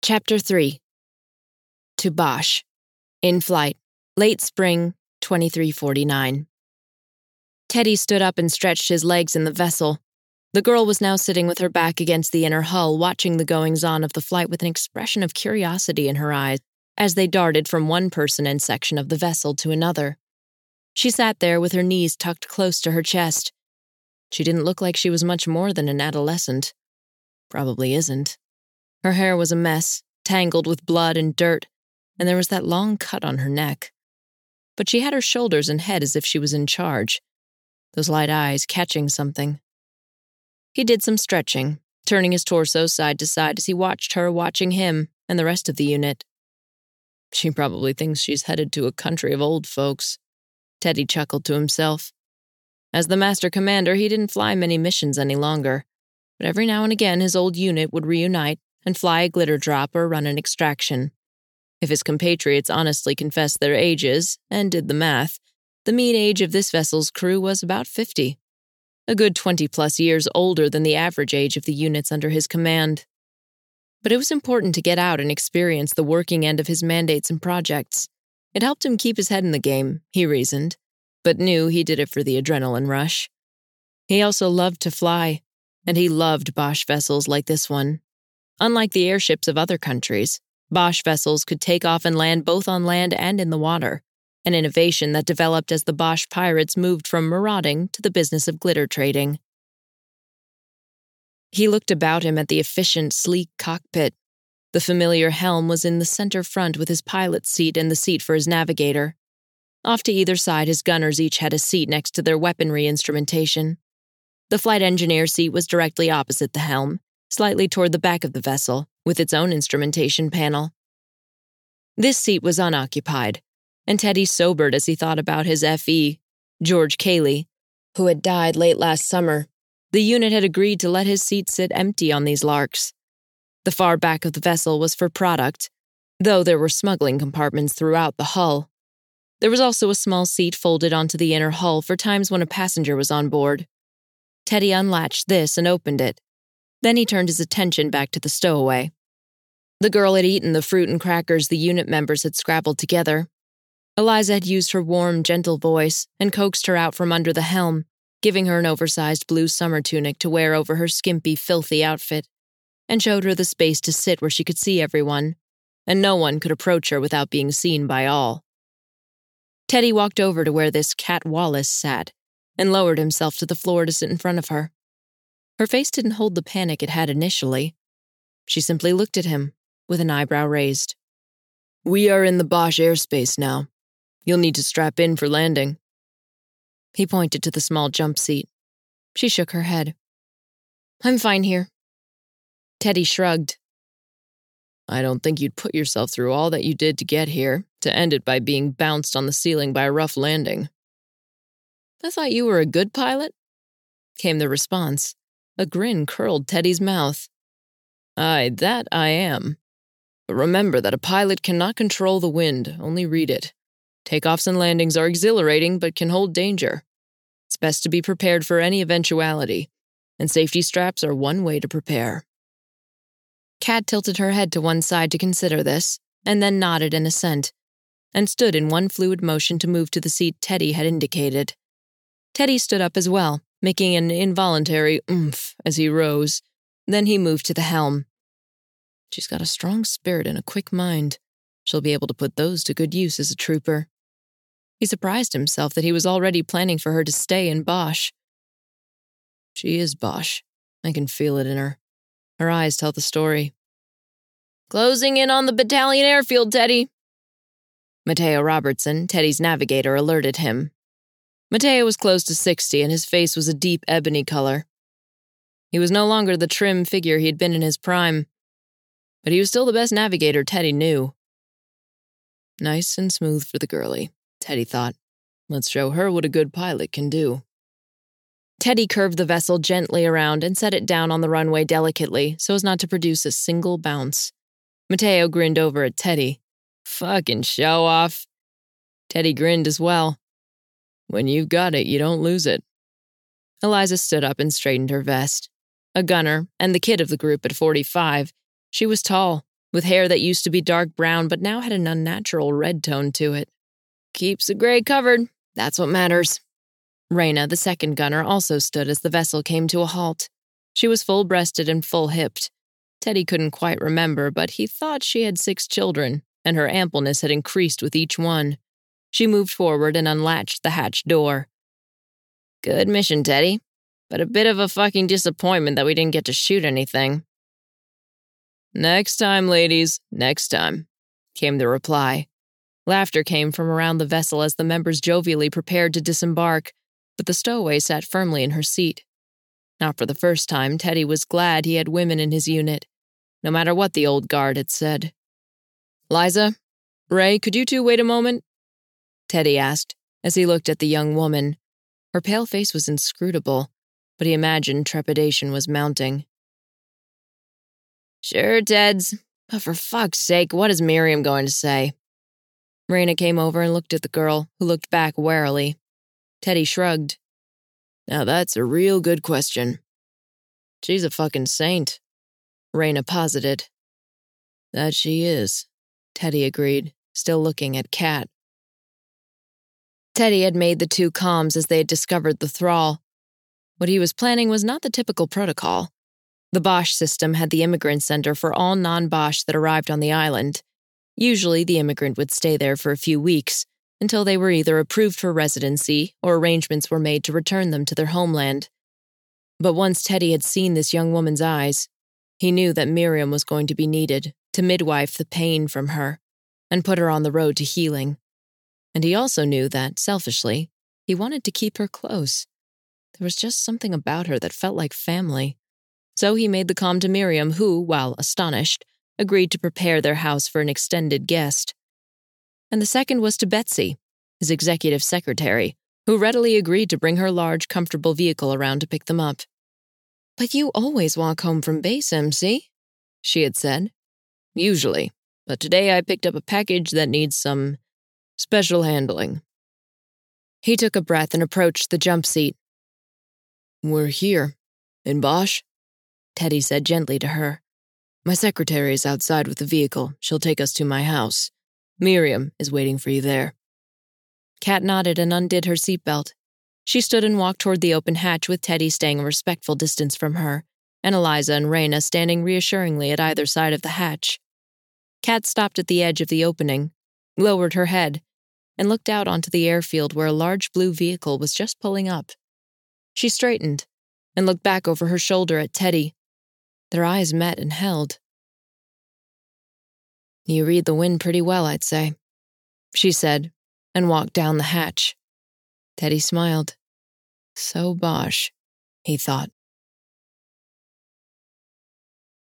Chapter 3 To Bosch. In flight. Late spring, 2349. Teddy stood up and stretched his legs in the vessel. The girl was now sitting with her back against the inner hull, watching the goings on of the flight with an expression of curiosity in her eyes as they darted from one person and section of the vessel to another. She sat there with her knees tucked close to her chest. She didn't look like she was much more than an adolescent. Probably isn't. Her hair was a mess, tangled with blood and dirt, and there was that long cut on her neck. But she had her shoulders and head as if she was in charge, those light eyes catching something. He did some stretching, turning his torso side to side as he watched her watching him and the rest of the unit. She probably thinks she's headed to a country of old folks. Teddy chuckled to himself. As the master commander, he didn't fly many missions any longer, but every now and again his old unit would reunite and fly a glitter drop or run an extraction. If his compatriots honestly confessed their ages and did the math, the mean age of this vessel's crew was about 50, a good 20 plus years older than the average age of the units under his command. But it was important to get out and experience the working end of his mandates and projects. It helped him keep his head in the game, he reasoned, but knew he did it for the adrenaline rush. He also loved to fly, and he loved Bosch vessels like this one, Unlike the airships of other countries, Bosch vessels could take off and land both on land and in the water, an innovation that developed as the Bosch pirates moved from marauding to the business of glitter trading. He looked about him at the efficient, sleek cockpit. The familiar helm was in the center front with his pilot's seat and the seat for his navigator. Off to either side, his gunners each had a seat next to their weaponry instrumentation. The flight engineer seat was directly opposite the helm, slightly toward the back of the vessel, with its own instrumentation panel. This seat was unoccupied, and Teddy sobered as he thought about his FE, George Cayley, who had died late last summer. The unit had agreed to let his seat sit empty on these larks. The far back of the vessel was for product, though there were smuggling compartments throughout the hull. There was also a small seat folded onto the inner hull for times when a passenger was on board. Teddy unlatched this and opened it, then he turned his attention back to the stowaway. The girl had eaten the fruit and crackers the unit members had scrabbled together. Eliza had used her warm, gentle voice and coaxed her out from under the helm, giving her an oversized blue summer tunic to wear over her skimpy, filthy outfit, and showed her the space to sit where she could see everyone, and no one could approach her without being seen by all. Teddy walked over to where this Kat Wallace sat and lowered himself to the floor to sit in front of her. Her face didn't hold the panic it had initially. She simply looked at him, with an eyebrow raised. We are in the Bosch airspace now. You'll need to strap in for landing. He pointed to the small jump seat. She shook her head. I'm fine here. Teddy shrugged. I don't think you'd put yourself through all that you did to get here, to end it by being bounced on the ceiling by a rough landing. I thought you were a good pilot, came the response. A grin curled Teddy's mouth. Aye, that I am. But remember that a pilot cannot control the wind, only read it. Takeoffs and landings are exhilarating, but can hold danger. It's best to be prepared for any eventuality, and safety straps are one way to prepare. Kat tilted her head to one side to consider this, and then nodded in assent, and stood in one fluid motion to move to the seat Teddy had indicated. Teddy stood up as well, making an involuntary oomph as he rose. Then he moved to the helm. She's got a strong spirit and a quick mind. She'll be able to put those to good use as a trooper. He surprised himself that he was already planning for her to stay in Bosch. She is Bosch. I can feel it in her. Her eyes tell the story. Closing in on the battalion airfield, Teddy. Mateo Robertson, Teddy's navigator, alerted him. Mateo was close to 60 and his face was a deep ebony color. He was no longer the trim figure he had been in his prime, but he was still the best navigator Teddy knew. Nice and smooth for the girlie, Teddy thought. Let's show her what a good pilot can do. Teddy curved the vessel gently around and set it down on the runway delicately so as not to produce a single bounce. Mateo grinned over at Teddy. Fucking show off. Teddy grinned as well. When you've got it, you don't lose it. Eliza stood up and straightened her vest. A gunner, and the kid of the group at 45, she was tall, with hair that used to be dark brown but now had an unnatural red tone to it. Keeps the gray covered. That's what matters. Rayna, the second gunner, also stood as the vessel came to a halt. She was full breasted and full hipped. Teddy couldn't quite remember, but he thought she had six children, and her ampleness had increased with each one. She moved forward and unlatched the hatch door. Good mission, Teddy, but a bit of a fucking disappointment that we didn't get to shoot anything. Next time, ladies, next time, came the reply. Laughter came from around the vessel as the members jovially prepared to disembark, but the stowaway sat firmly in her seat. Not for the first time, Teddy was glad he had women in his unit, no matter what the old guard had said. Liza, Ray, could you two wait a moment? Teddy asked as he looked at the young woman. Her pale face was inscrutable, but he imagined trepidation was mounting. Sure, Teds. But for fuck's sake, what is Miriam going to say? Rayna came over and looked at the girl, who looked back warily. Teddy shrugged. Now that's a real good question. She's a fucking saint, Rayna posited. That she is, Teddy agreed, still looking at Kat. Teddy had made the two comms as they had discovered the thrall. What he was planning was not the typical protocol. The Bosch system had the immigrant center for all non Bosch that arrived on the island. Usually, the immigrant would stay there for a few weeks until they were either approved for residency or arrangements were made to return them to their homeland. But once Teddy had seen this young woman's eyes, he knew that Miriam was going to be needed to midwife the pain from her and put her on the road to healing. And he also knew that, selfishly, he wanted to keep her close. There was just something about her that felt like family. So he made the comm to Miriam, who, while astonished, agreed to prepare their house for an extended guest. And the second was to Betsy, his executive secretary, who readily agreed to bring her large, comfortable vehicle around to pick them up. But you always walk home from base, MC, she had said. Usually, but today I picked up a package that needs some special handling. He took a breath and approached the jump seat. We're here. In Bosch? Teddy said gently to her. My secretary is outside with the vehicle. She'll take us to my house. Miriam is waiting for you there. Kat nodded and undid her seatbelt. She stood and walked toward the open hatch with Teddy staying a respectful distance from her, and Eliza and Rayna standing reassuringly at either side of the hatch. Kat stopped at the edge of the opening, lowered her head, and looked out onto the airfield where a large blue vehicle was just pulling up. She straightened and looked back over her shoulder at Teddy, their eyes met and held. You read the wind pretty well, I'd say, she said, and walked down the hatch. Teddy smiled. So bosh, he thought.